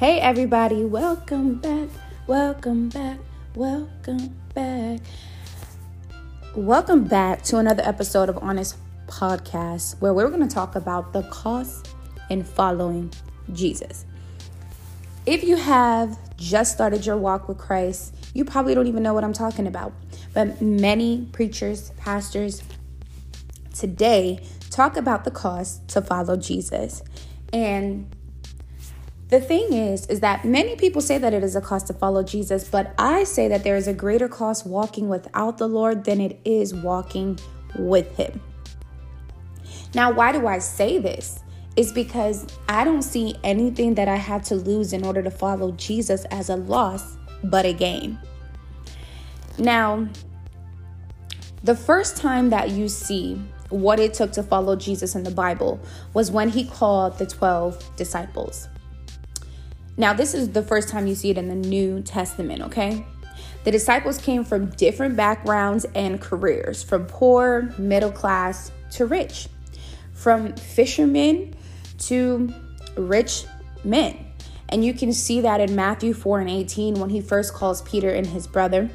Hey, everybody, welcome back, welcome back, welcome back. Welcome back to another episode of Honest Podcast, where we're going to talk about the cost in following Jesus. If you have just started your walk with Christ, you probably don't even know what I'm talking about. But many preachers, pastors today talk about the cost to follow Jesus. And the thing is, is that many people say that it is a cost to follow Jesus, but I say that there is a greater cost walking without the Lord than it is walking with Him. Now, why do I say this? It's because I don't see anything that I had to lose in order to follow Jesus as a loss, but a gain. Now, the first time that you see what it took to follow Jesus in the Bible was when he called the 12 disciples. Now, this is the first time you see it in the New Testament, okay? The disciples came from different backgrounds and careers, from poor, middle class to rich, from fishermen to rich men. And you can see that in Matthew 4 and 18 when he first calls Peter and his brother.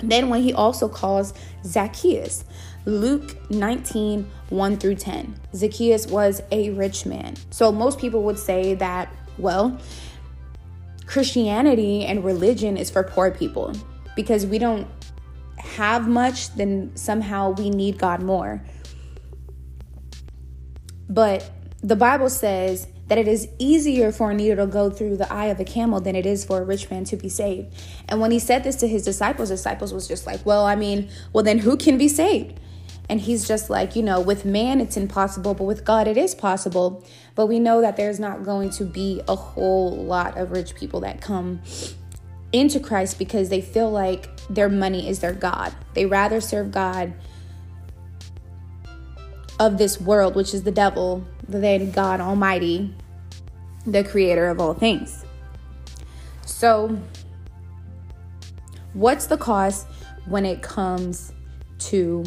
Then, when he also calls Zacchaeus, Luke 19 1 through 10. Zacchaeus was a rich man. So, most people would say that, well, Christianity and religion is for poor people because we don't have much, then somehow we need God more. But the Bible says that it is easier for a needle to go through the eye of a camel than it is for a rich man to be saved. And when he said this to his disciples, disciples was just like, "Well, I mean, well then who can be saved?" And he's just like, you know, with man it's impossible, but with God it is possible. But we know that there's not going to be a whole lot of rich people that come into Christ because they feel like their money is their God. They rather serve God of this world, which is the devil, than God Almighty, the creator of all things. So, what's the cost when it comes to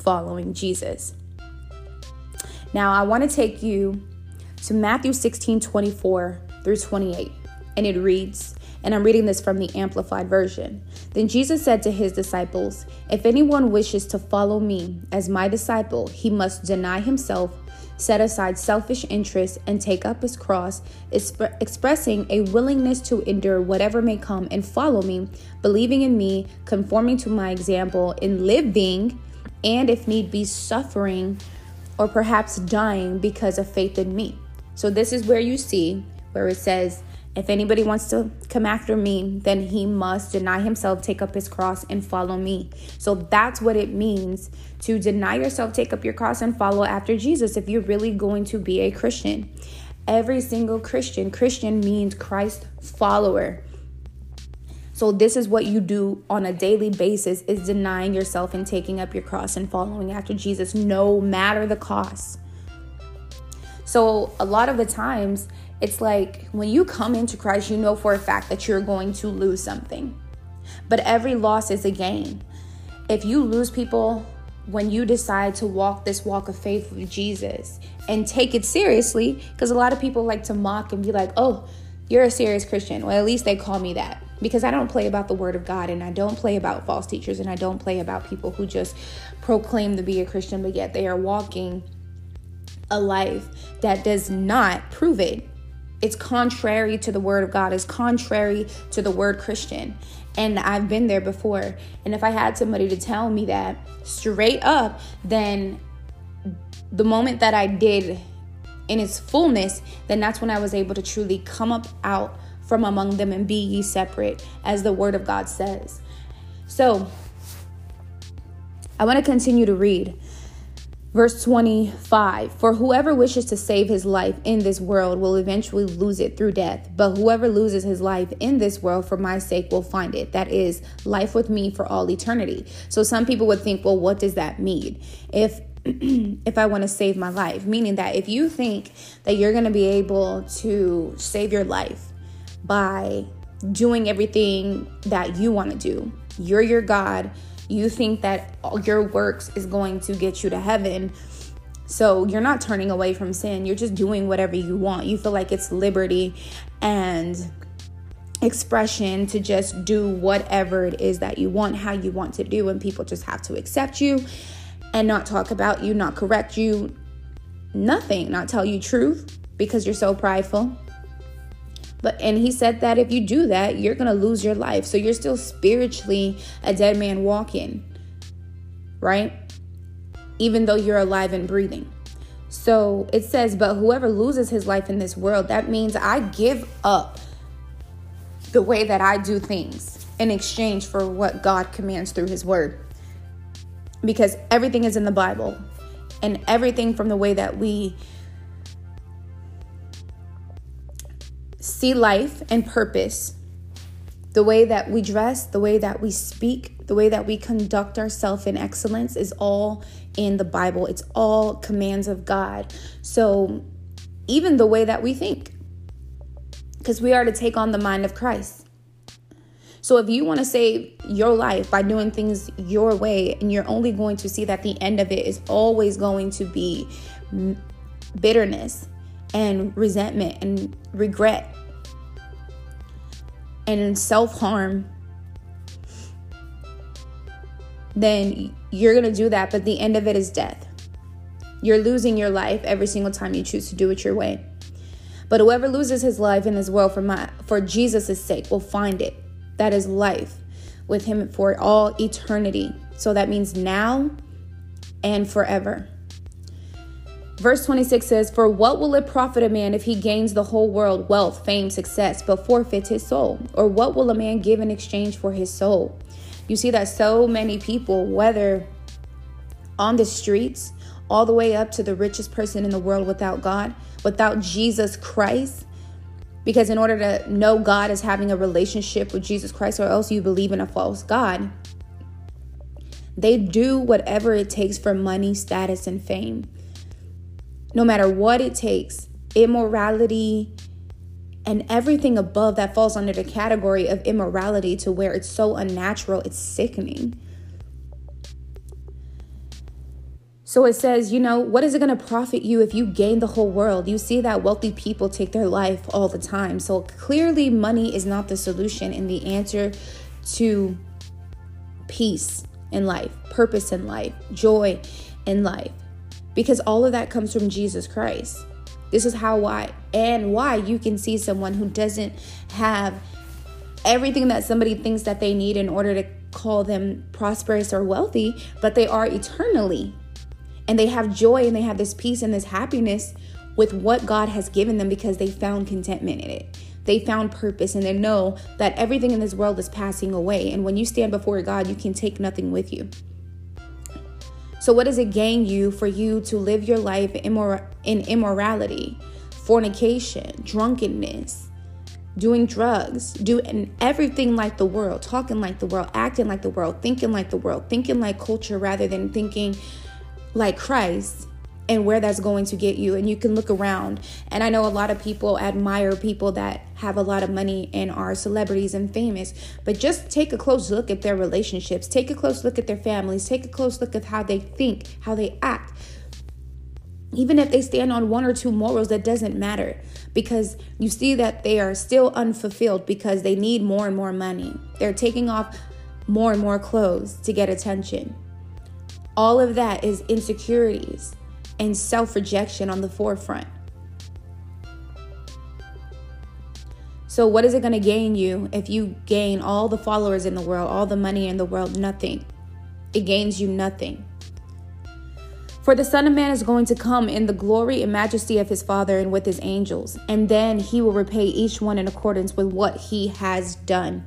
following Jesus. Now, I want to take you to Matthew 16 24 through 28, and it reads, and I'm reading this from the Amplified Version. Then Jesus said to his disciples, If anyone wishes to follow me as my disciple, he must deny himself, set aside selfish interests, and take up his cross, exp- expressing a willingness to endure whatever may come and follow me, believing in me, conforming to my example, in living and if need be, suffering or perhaps dying because of faith in me. So, this is where you see where it says, if anybody wants to come after me, then he must deny himself, take up his cross, and follow me. So that's what it means to deny yourself, take up your cross, and follow after Jesus if you're really going to be a Christian. Every single Christian, Christian means Christ follower. So this is what you do on a daily basis is denying yourself and taking up your cross and following after Jesus no matter the cost. So a lot of the times it's like when you come into Christ you know for a fact that you're going to lose something. But every loss is a gain. If you lose people when you decide to walk this walk of faith with Jesus and take it seriously because a lot of people like to mock and be like, "Oh, you're a serious Christian." Well, at least they call me that because I don't play about the word of God and I don't play about false teachers and I don't play about people who just proclaim to be a Christian but yet they are walking a life that does not prove it. It's contrary to the word of God, it's contrary to the word Christian. And I've been there before. And if I had somebody to tell me that straight up, then the moment that I did in its fullness, then that's when I was able to truly come up out from among them and be ye separate, as the word of God says. So, I want to continue to read. Verse 25 For whoever wishes to save his life in this world will eventually lose it through death, but whoever loses his life in this world for my sake will find it. That is, life with me for all eternity. So some people would think, well, what does that mean? If if I want to save my life, meaning that if you think that you're going to be able to save your life by doing everything that you want to do. You're your God. You think that your works is going to get you to heaven. So you're not turning away from sin. You're just doing whatever you want. You feel like it's liberty and expression to just do whatever it is that you want, how you want to do, and people just have to accept you and not talk about you, not correct you, nothing, not tell you truth because you're so prideful. But and he said that if you do that, you're going to lose your life. So you're still spiritually a dead man walking. Right? Even though you're alive and breathing. So it says, but whoever loses his life in this world, that means I give up the way that I do things in exchange for what God commands through his word. Because everything is in the Bible and everything from the way that we see life and purpose, the way that we dress, the way that we speak, the way that we conduct ourselves in excellence is all in the Bible. It's all commands of God. So, even the way that we think, because we are to take on the mind of Christ. So, if you want to save your life by doing things your way, and you're only going to see that the end of it is always going to be bitterness and resentment and regret and self harm, then you're going to do that. But the end of it is death. You're losing your life every single time you choose to do it your way. But whoever loses his life in this world for my for Jesus' sake will find it. That is life with him for all eternity. So that means now and forever. Verse 26 says, For what will it profit a man if he gains the whole world, wealth, fame, success, but forfeits his soul? Or what will a man give in exchange for his soul? You see that so many people, whether on the streets, all the way up to the richest person in the world without God, without Jesus Christ, because in order to know God as having a relationship with Jesus Christ, or else you believe in a false God, they do whatever it takes for money, status, and fame no matter what it takes, immorality and everything above that falls under the category of immorality to where it's so unnatural, it's sickening. So it says, you know, what is it going to profit you if you gain the whole world? You see that wealthy people take their life all the time. So clearly, money is not the solution and the answer to peace in life, purpose in life, joy in life because all of that comes from Jesus Christ. This is how why and why you can see someone who doesn't have everything that somebody thinks that they need in order to call them prosperous or wealthy, but they are eternally. And they have joy and they have this peace and this happiness with what God has given them because they found contentment in it. They found purpose and they know that everything in this world is passing away. And when you stand before God, you can take nothing with you. So, what does it gain you for you to live your life in immorality, fornication, drunkenness, doing drugs, doing everything like the world, talking like the world, acting like the world, thinking like the world, thinking like culture rather than thinking like Christ? And where that's going to get you. And you can look around. And I know a lot of people admire people that have a lot of money and are celebrities and famous. But just take a close look at their relationships, take a close look at their families, take a close look at how they think, how they act. Even if they stand on one or two morals, that doesn't matter because you see that they are still unfulfilled because they need more and more money. They're taking off more and more clothes to get attention. All of that is insecurities and self rejection on the forefront. So, what is it going to gain you if you gain all the followers in the world, all the money in the world? Nothing. It gains you nothing. For the Son of Man is going to come in the glory and majesty of his Father and with his angels, and then he will repay each one in accordance with what he has done.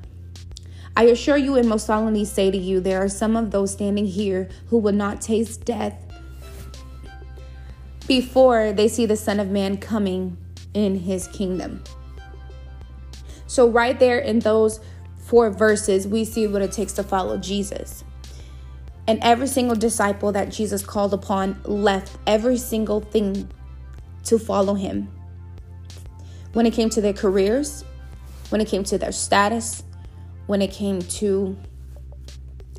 I assure you and most solemnly say to you, there are some of those standing here who will not taste death before they see the Son of Man coming in his kingdom. So, right there in those four verses, we see what it takes to follow Jesus. And every single disciple that Jesus called upon left every single thing to follow him. When it came to their careers, when it came to their status, when it came to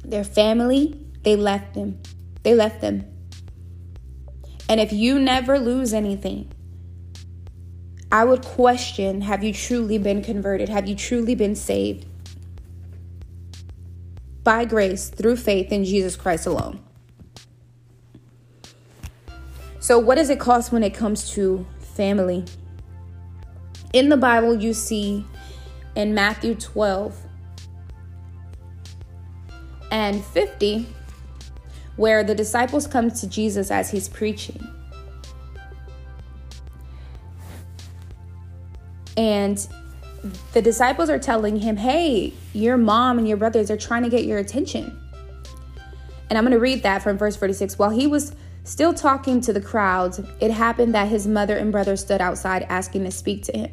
their family, they left them. They left them And if you never lose anything, I would question have you truly been converted? Have you truly been saved? By grace, through faith in Jesus Christ alone. So, what does it cost when it comes to family? In the Bible, you see in Matthew 12 and 50, where the disciples come to Jesus as he's preaching. And the disciples are telling him, Hey, your mom and your brothers are trying to get your attention. And I'm going to read that from verse 46. While he was still talking to the crowds, it happened that his mother and brother stood outside asking to speak to him.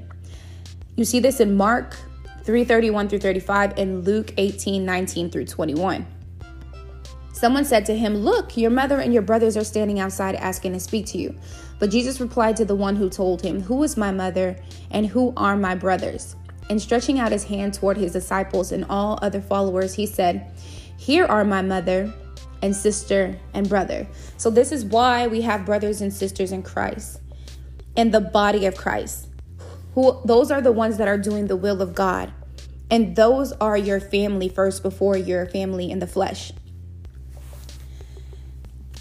You see this in Mark 331 through 35 and Luke 18:19 through 21. Someone said to him, Look, your mother and your brothers are standing outside asking to speak to you. But Jesus replied to the one who told him, Who is my mother and who are my brothers? And stretching out his hand toward his disciples and all other followers, he said, Here are my mother and sister and brother. So, this is why we have brothers and sisters in Christ and the body of Christ. Who those are the ones that are doing the will of God. And those are your family first before your family in the flesh.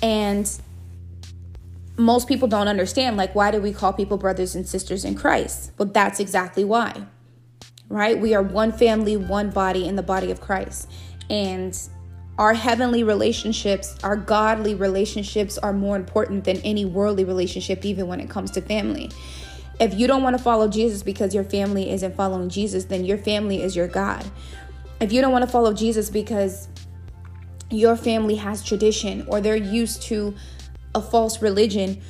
And most people don't understand like why do we call people brothers and sisters in Christ? Well, that's exactly why. Right? We are one family, one body in the body of Christ. And our heavenly relationships, our godly relationships are more important than any worldly relationship even when it comes to family. If you don't want to follow Jesus because your family isn't following Jesus, then your family is your God. If you don't want to follow Jesus because your family has tradition or they're used to a false religion,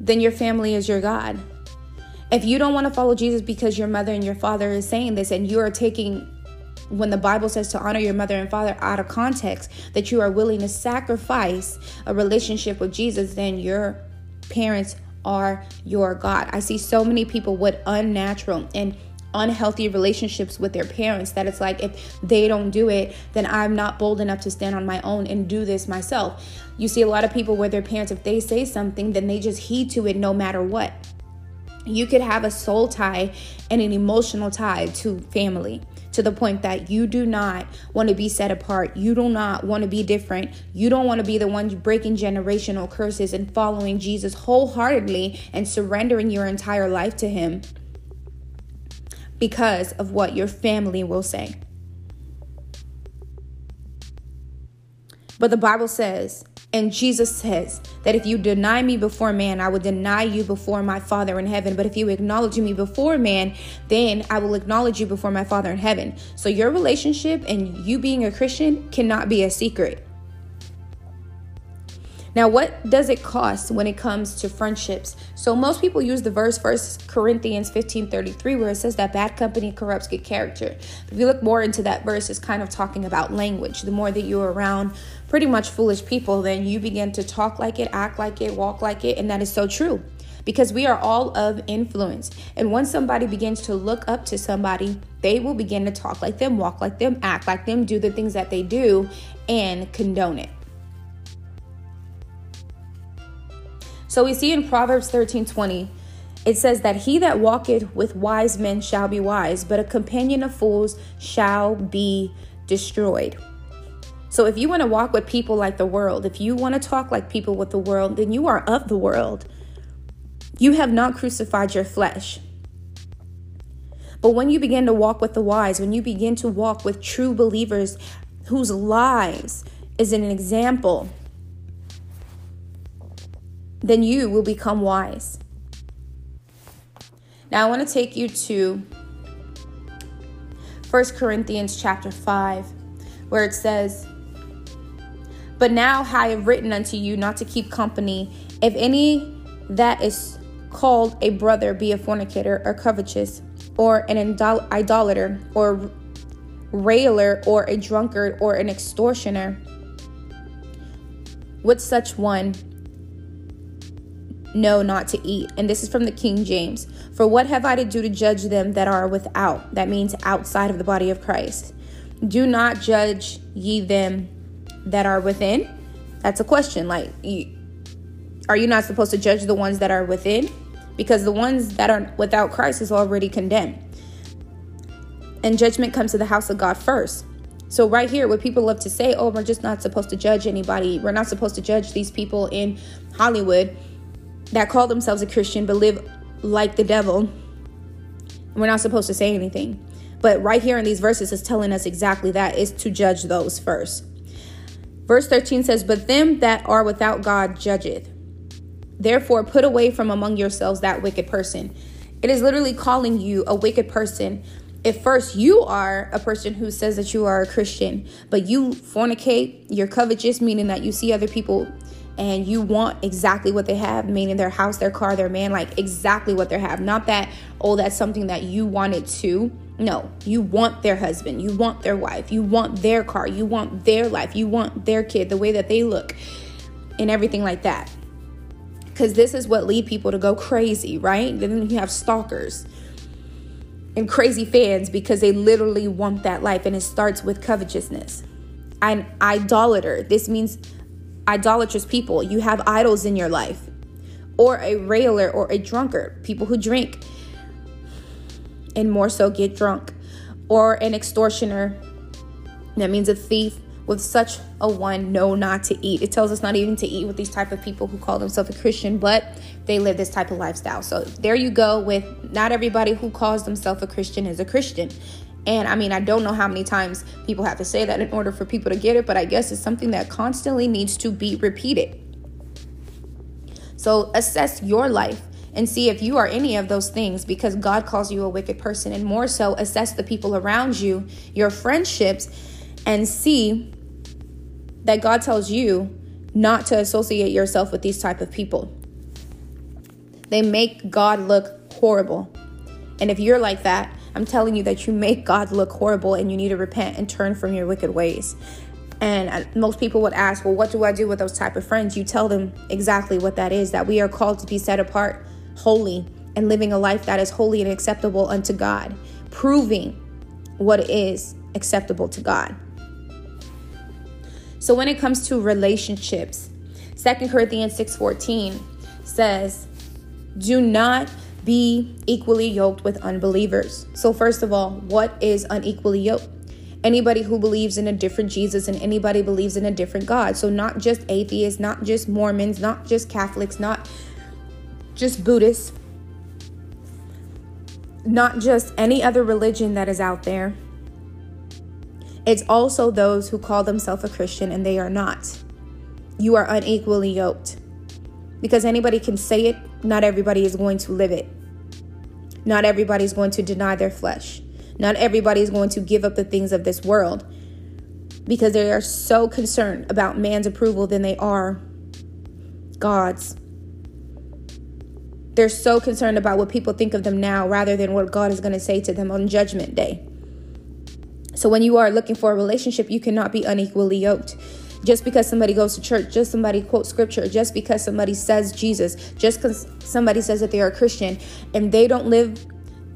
then your family is your God. If you don't want to follow Jesus because your mother and your father is saying this and you are taking when the Bible says to honor your mother and father out of context, that you are willing to sacrifice a relationship with Jesus, then your parents are your God. I see so many people with unnatural and unhealthy relationships with their parents that it's like if they don't do it then i'm not bold enough to stand on my own and do this myself you see a lot of people where their parents if they say something then they just heed to it no matter what you could have a soul tie and an emotional tie to family to the point that you do not want to be set apart. You do not want to be different. You don't want to be the one breaking generational curses and following Jesus wholeheartedly and surrendering your entire life to Him because of what your family will say. But the Bible says, and Jesus says that if you deny me before man, I will deny you before my Father in heaven. But if you acknowledge me before man, then I will acknowledge you before my Father in heaven. So your relationship and you being a Christian cannot be a secret. Now, what does it cost when it comes to friendships? So most people use the verse First Corinthians 15 33, where it says that bad company corrupts good character. If you look more into that verse, it's kind of talking about language. The more that you're around pretty much foolish people, then you begin to talk like it, act like it, walk like it, and that is so true because we are all of influence. And once somebody begins to look up to somebody, they will begin to talk like them, walk like them, act like them, do the things that they do, and condone it. So we see in Proverbs 13 20, it says that he that walketh with wise men shall be wise, but a companion of fools shall be destroyed. So if you want to walk with people like the world, if you want to talk like people with the world, then you are of the world. You have not crucified your flesh. But when you begin to walk with the wise, when you begin to walk with true believers whose lives is an example then you will become wise. Now I want to take you to 1 Corinthians chapter 5, where it says, But now I have written unto you not to keep company, if any that is called a brother be a fornicator or covetous, or an idolater, or railer, or a drunkard, or an extortioner. With such one know not to eat. And this is from the King James. For what have I to do to judge them that are without? That means outside of the body of Christ. Do not judge ye them that are within. That's a question. Like, Are you not supposed to judge the ones that are within? Because the ones that are without Christ is already condemned. And judgment comes to the house of God first. So, right here, what people love to say, oh, we're just not supposed to judge anybody. We're not supposed to judge these people in Hollywood that call themselves a Christian but live like the devil. We're not supposed to say anything. But right here in these verses is telling us exactly that is to judge those first. Verse 13 says, But them that are without God judgeth. Therefore, put away from among yourselves that wicked person. It is literally calling you a wicked person. If first you are a person who says that you are a Christian, but you fornicate, you're covetous, meaning that you see other people and you want exactly what they have, meaning their house, their car, their man, like exactly what they have. Not that, oh, that's something that you wanted to. No, you want their husband, you want their wife, you want their car, you want their life, you want their kid, the way that they look, and everything like that. Because this is what lead people to go crazy, right? Then you have stalkers and crazy fans because they literally want that life, and it starts with covetousness. An idolater, this means idolatrous people. You have idols in your life, or a railer or a drunkard, people who drink and more so get drunk, or an extortioner. That means a thief. With such a one, know not to eat. It tells us not even to eat with these type of people who call themselves a Christian, but they live this type of lifestyle. So there you go. With not everybody who calls themselves a Christian is a Christian. And I mean, I don't know how many times people have to say that in order for people to get it, but I guess it's something that constantly needs to be repeated. So assess your life and see if you are any of those things because God calls you a wicked person. And more so, assess the people around you, your friendships, and see that God tells you not to associate yourself with these type of people. They make God look horrible. And if you're like that, I'm telling you that you make God look horrible and you need to repent and turn from your wicked ways. And uh, most people would ask, well, what do I do with those type of friends? You tell them exactly what that is that we are called to be set apart holy and living a life that is holy and acceptable unto God, proving what is acceptable to God. So when it comes to relationships, Second Corinthians 6:14 says, "Do not be equally yoked with unbelievers." So first of all, what is unequally yoked? Anybody who believes in a different Jesus and anybody believes in a different God. So not just atheists, not just Mormons, not just Catholics, not just Buddhists, not just any other religion that is out there. It's also those who call themselves a Christian and they are not. You are unequally yoked. Because anybody can say it, not everybody is going to live it. Not everybody is going to deny their flesh. Not everybody is going to give up the things of this world because they are so concerned about man's approval than they are God's. They're so concerned about what people think of them now rather than what God is going to say to them on Judgment Day. So when you are looking for a relationship, you cannot be unequally yoked. Just because somebody goes to church, just somebody quotes scripture, just because somebody says Jesus, just because somebody says that they are a Christian and they don't live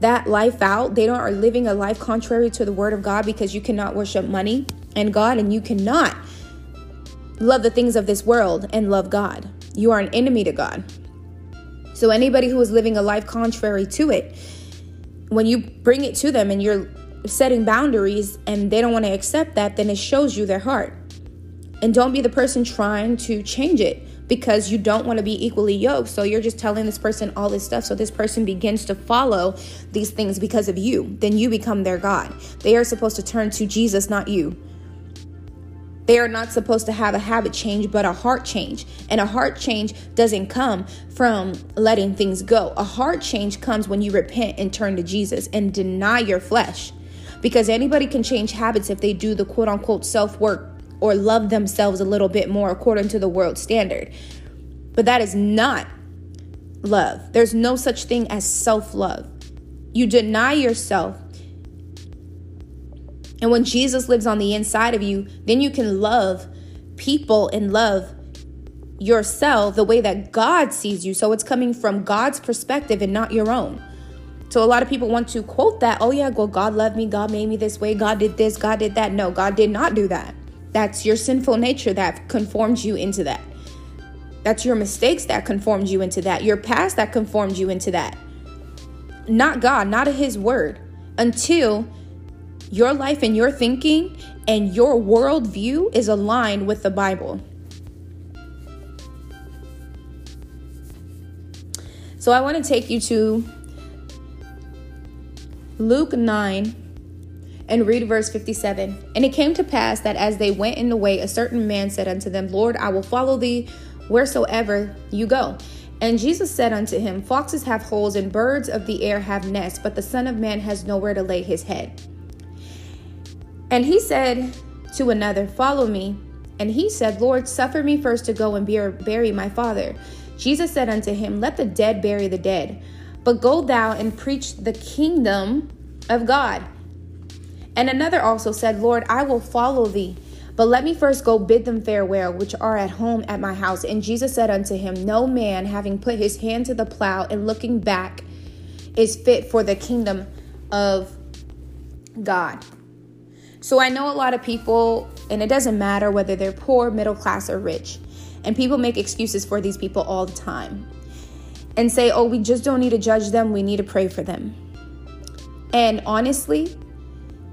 that life out, they don't are living a life contrary to the word of God because you cannot worship money and God and you cannot love the things of this world and love God. You are an enemy to God. So, anybody who is living a life contrary to it, when you bring it to them and you're setting boundaries and they don't want to accept that, then it shows you their heart. And don't be the person trying to change it because you don't want to be equally yoked. So you're just telling this person all this stuff. So this person begins to follow these things because of you. Then you become their God. They are supposed to turn to Jesus, not you. They are not supposed to have a habit change, but a heart change. And a heart change doesn't come from letting things go. A heart change comes when you repent and turn to Jesus and deny your flesh. Because anybody can change habits if they do the quote unquote self work or love themselves a little bit more according to the world standard. But that is not love. There's no such thing as self love. You deny yourself and when Jesus lives on the inside of you, then you can love people and love yourself the way that God sees you. So it's coming from God's perspective and not your own. So a lot of people want to quote that, oh yeah, well, God loved me, God made me this way, God did this, God did that. No, God did not do that. That's your sinful nature that conforms you into that. That's your mistakes that conformed you into that, your past that conformed you into that. Not God, not His word. Until your life and your thinking and your worldview is aligned with the Bible. So I want to take you to Luke 9 and read verse 57. And it came to pass that as they went in the way, a certain man said unto them, Lord, I will follow thee wheresoever you go. And Jesus said unto him, Foxes have holes, and birds of the air have nests, but the Son of Man has nowhere to lay his head. And he said to another, Follow me. And he said, Lord, suffer me first to go and bury my father. Jesus said unto him, Let the dead bury the dead, but go thou and preach the kingdom of God. And another also said, Lord, I will follow thee. But let me first go bid them farewell, which are at home at my house. And Jesus said unto him, No man, having put his hand to the plow and looking back, is fit for the kingdom of God. So I know a lot of people, and it doesn't matter whether they're poor, middle class, or rich. And people make excuses for these people all the time and say, oh, we just don't need to judge them, we need to pray for them. And honestly,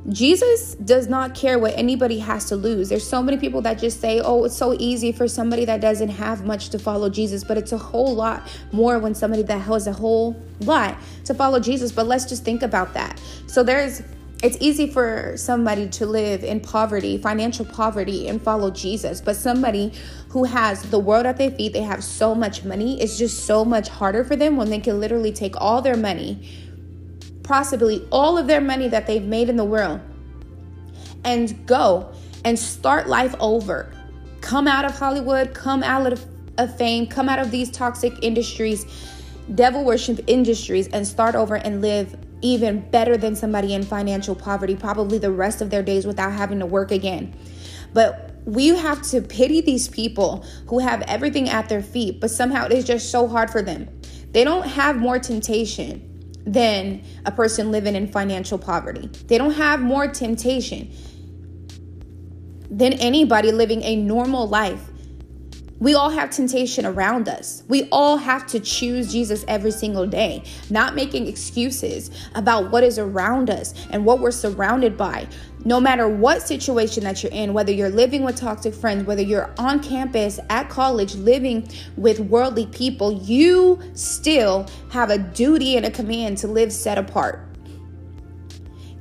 Jesus does not care what anybody has to lose. There's so many people that just say, oh, it's so easy for somebody that doesn't have much to follow Jesus, but it's a whole lot more when somebody that has a whole lot to follow Jesus. But let's just think about that. So there's it's easy for somebody to live in poverty, financial poverty, and follow Jesus. But somebody who has the world at their feet, they have so much money, it's just so much harder for them when they can literally take all their money, possibly all of their money that they've made in the world, and go and start life over. Come out of Hollywood, come out of, of fame, come out of these toxic industries, devil worship industries, and start over and live even better than somebody in financial poverty, probably the rest of their days without having to work again. But we have to pity these people who have everything at their feet, but somehow it is just so hard for them. They don't have more temptation than a person living in financial poverty. They don't have more temptation than anybody living a normal life we all have temptation around us. We all have to choose Jesus every single day, not making excuses about what is around us and what we're surrounded by. No matter what situation that you're in, whether you're living with toxic friends, whether you're on campus, at college, living with worldly people, you still have a duty and a command to live set apart.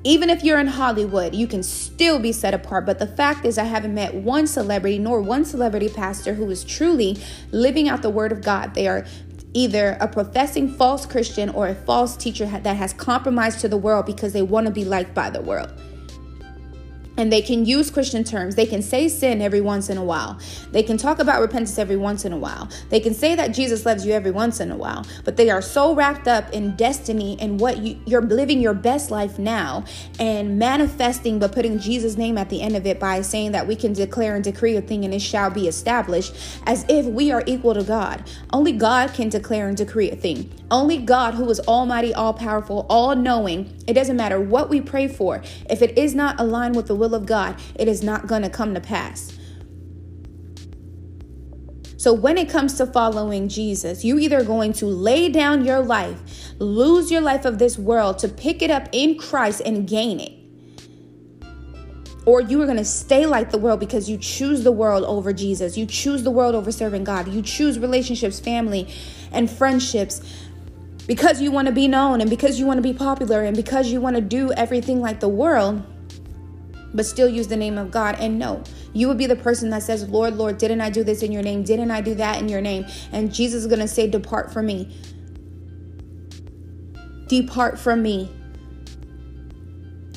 Even if you're in Hollywood, you can still be set apart. But the fact is, I haven't met one celebrity nor one celebrity pastor who is truly living out the word of God. They are either a professing false Christian or a false teacher that has compromised to the world because they want to be liked by the world and they can use Christian terms. They can say sin every once in a while. They can talk about repentance every once in a while. They can say that Jesus loves you every once in a while. But they are so wrapped up in destiny and what you, you're living your best life now and manifesting, but putting Jesus' name at the end of it by saying that we can declare and decree a thing and it shall be established as if we are equal to God. Only God can declare and decree a thing. Only God, who is almighty, all powerful, all knowing, it doesn't matter what we pray for. If it is not aligned with the will of God, it is not going to come to pass. So, when it comes to following Jesus, you either going to lay down your life, lose your life of this world to pick it up in Christ and gain it. Or you are going to stay like the world because you choose the world over Jesus. You choose the world over serving God. You choose relationships, family, and friendships because you want to be known and because you want to be popular and because you want to do everything like the world but still use the name of God. And no, you would be the person that says, Lord, Lord, didn't I do this in your name? Didn't I do that in your name? And Jesus is going to say, Depart from me. Depart from me.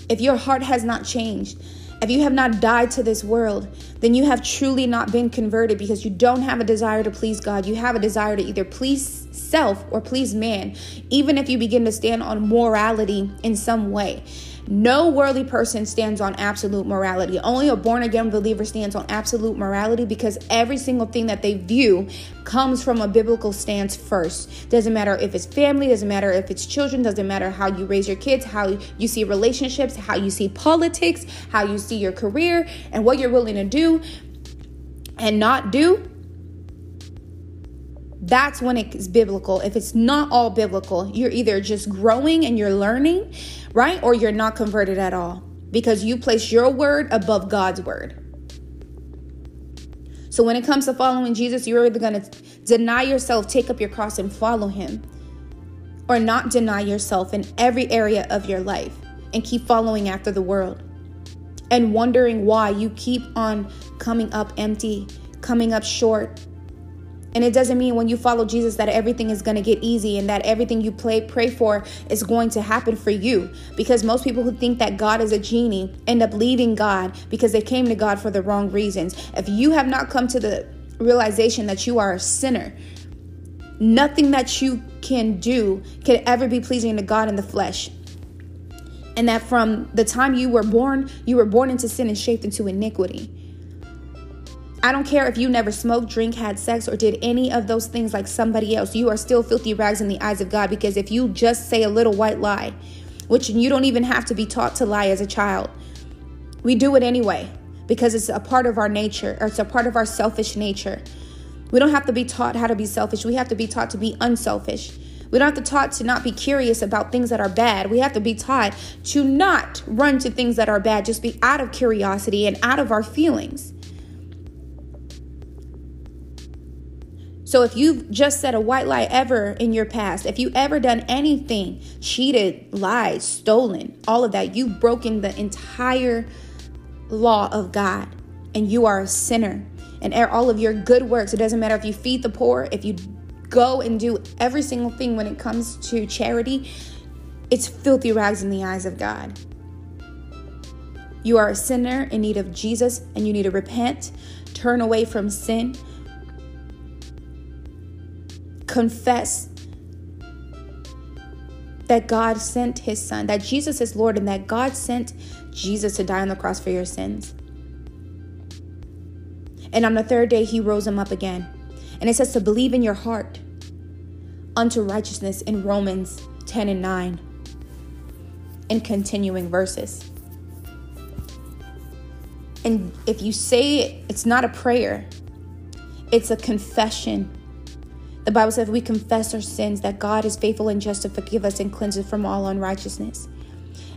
If your heart has not changed, if you have not died to this world, then you have truly not been converted because you don't have a desire to please God. You have a desire to either please self or please man, even if you begin to stand on morality in some way. No worldly person stands on absolute morality. Only a born again believer stands on absolute morality because every single thing that they view comes from a biblical stance first. Doesn't matter if it's family, doesn't matter if it's children, doesn't matter how you raise your kids, how you see relationships, how you see politics, how you see your career, and what you're willing to do and not do. That's when it's biblical. If it's not all biblical, you're either just growing and you're learning, right? Or you're not converted at all because you place your word above God's word. So when it comes to following Jesus, you're either going to deny yourself, take up your cross, and follow him, or not deny yourself in every area of your life and keep following after the world and wondering why you keep on coming up empty, coming up short, and it doesn't mean when you follow Jesus that everything is going to get easy and that everything you pray pray for is going to happen for you. Because most people who think that God is a genie end up leaving God because they came to God for the wrong reasons. If you have not come to the realization that you are a sinner, nothing that you can do can ever be pleasing to God in the flesh. And that from the time you were born, you were born into sin and shaped into iniquity. I don't care if you never smoked, drink, had sex, or did any of those things like somebody else. You are still filthy rags in the eyes of God because if you just say a little white lie, which you don't even have to be taught to lie as a child, we do it anyway because it's a part of our nature or it's a part of our selfish nature. We don't have to be taught how to be selfish. We have to be taught to be unselfish. We don't have to taught to not be curious about things that are bad. We have to be taught to not run to things that are bad, just be out of curiosity and out of our feelings. So if you've just said a white lie ever in your past, if you ever done anything, cheated, lied, stolen, all of that, you've broken the entire law of God and you are a sinner. And all of your good works, it doesn't matter if you feed the poor, if you go and do every single thing when it comes to charity, it's filthy rags in the eyes of God. You are a sinner in need of Jesus and you need to repent, turn away from sin, confess that God sent his son, that Jesus is Lord, and that God sent Jesus to die on the cross for your sins. And on the third day, he rose him up again. And it says to believe in your heart unto righteousness in Romans 10 and 9, in continuing verses. And if you say it, it's not a prayer, it's a confession the Bible says we confess our sins, that God is faithful and just to forgive us and cleanse us from all unrighteousness.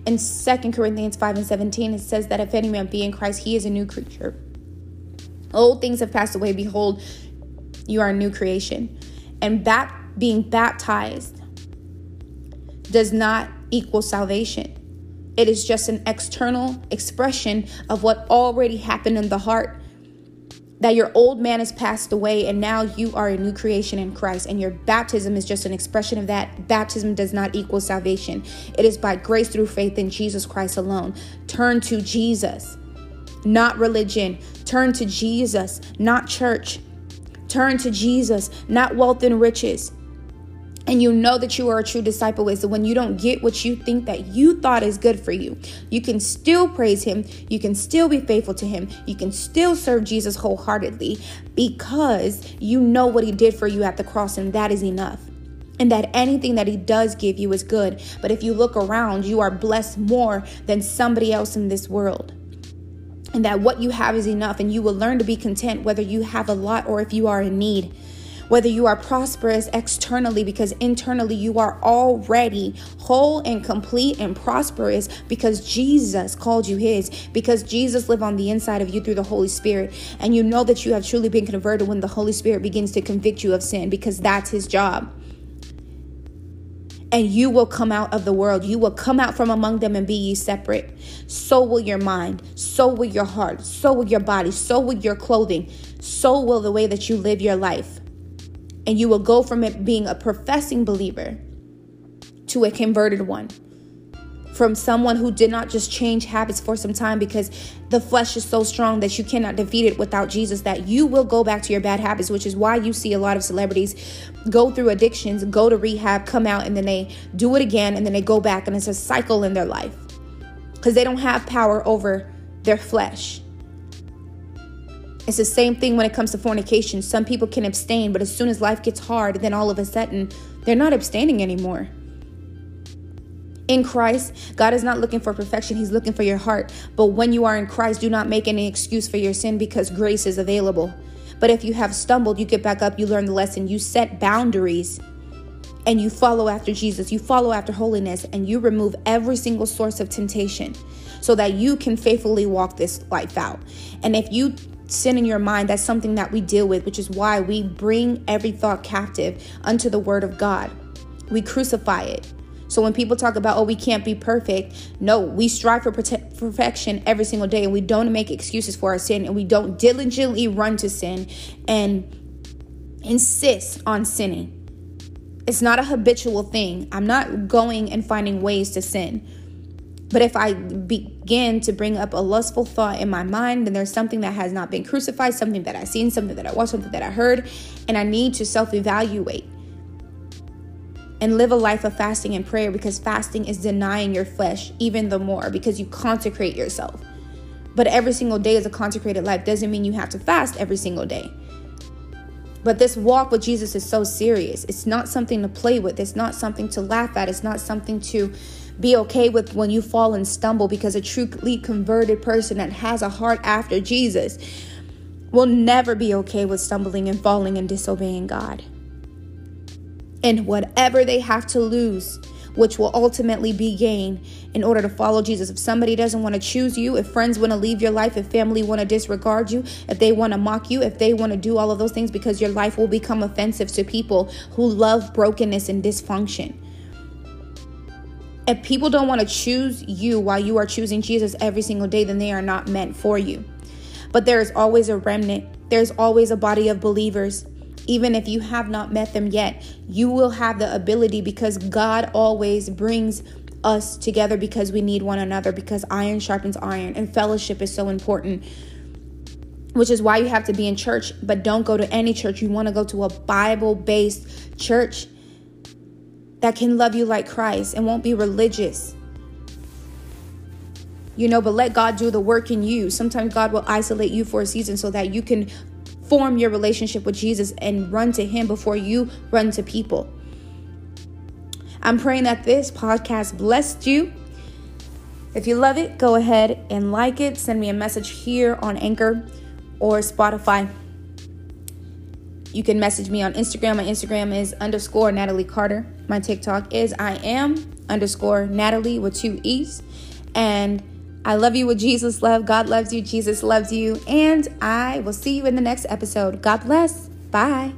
In 2 Corinthians 5 and 17, it says that if any man be in Christ, he is a new creature. Old things have passed away. Behold, you are a new creation. And that being baptized does not equal salvation. It is just an external expression of what already happened in the heart that your old man has passed away and now you are a new creation in Christ. And your baptism is just an expression of that. Baptism does not equal salvation, it is by grace through faith in Jesus Christ alone. Turn to Jesus, not religion. Turn to Jesus, not church. Turn to Jesus, not wealth and riches and you know that you are a true disciple is that when you don't get what you think that you thought is good for you you can still praise him. You can still be faithful to him. You can still serve jesus wholeheartedly because you know what he did for you at the cross and that is enough. And that anything that he does give you is good. But if you look around you are blessed more than somebody else in this world. And that what you have is enough and you will learn to be content whether you have a lot or if you are in need whether you are prosperous externally, because internally you are already whole and complete and prosperous because Jesus called you His, because Jesus lived on the inside of you through the Holy Spirit. And you know that you have truly been converted when the Holy Spirit begins to convict you of sin, because that's His job and you will come out of the world. You will come out from among them and be ye separate. So will your mind, so will your heart, so will your body, so will your clothing, so will the way that you live your life. And you will go from it being a professing believer to a converted one. From someone who did not just change habits for some time because the flesh is so strong that you cannot defeat it without Jesus, that you will go back to your bad habits, which is why you see a lot of celebrities go through addictions, go to rehab, come out, and then they do it again, and then they go back, and it's a cycle in their life because they don't have power over their flesh. It's the same thing when it comes to fornication. Some people can abstain, but as soon as life gets hard, then all of a sudden they're not abstaining anymore. In Christ, God is not looking for perfection, He's looking for your heart. But when you are in Christ, do not make any excuse for your sin because grace is available. But if you have stumbled, you get back up, you learn the lesson, you set boundaries, and you follow after Jesus, you follow after holiness, and you remove every single source of temptation so that you can faithfully walk this life out. And if you sin in your mind, that's something that we deal with, which is why we bring every thought captive unto the word of God. We crucify it. So when people talk about, oh, we can't be perfect, no, we strive for perfection every single day and we don't make excuses for our sin and we don't diligently run to sin and insist on sinning. It's not a habitual thing. I'm not going and finding ways to sin. But if I begin to bring up a lustful thought in my mind, then there's something that has not been crucified, something that I've seen, something that I watched, something that I heard, and I need to self evaluate and live a life of fasting and prayer because fasting is denying your flesh even the more because you consecrate yourself. But every single day is a consecrated life doesn't mean you have to fast every single day. But this walk with Jesus is so serious. It's not something to play with. It's not something to laugh at. It's not something to be okay with when you fall and stumble because a truly converted person that has a heart after Jesus will never be okay with stumbling and falling and disobeying God and whatever they have to lose, which will ultimately be gain in order to follow Jesus. If somebody doesn't want to choose you, if friends want to leave your life, if family want to disregard you, if they want to mock you, if they want to do all of those things because your life will become offensive to people who love brokenness and dysfunction. If people don't want to choose you while you are choosing Jesus every single day, then they are not meant for you. But there is always a remnant. There's always a body of believers even if you have not met them yet, you will have the ability because God always brings us together because we need one another, because iron sharpens iron, and fellowship is so important. Which is why you have to be in church, but don't go to any church. You want to go to a Bible based church that can love you like Christ and won't be religious. You know, but let God do the work in you. Sometimes God will isolate you for a season so that you can form your relationship with Jesus and run to Him before you run to people. I'm praying that this podcast blessed you. If you love it, go ahead and like it. Send me a message here on Anchor or Spotify. You can message me on Instagram. My Instagram is underscore Natalie Carter. My TikTok is I am underscore Natalie with two E's. And I love you with Jesus love. God loves you. Jesus loves you. And I will see you in the next episode. God bless. Bye.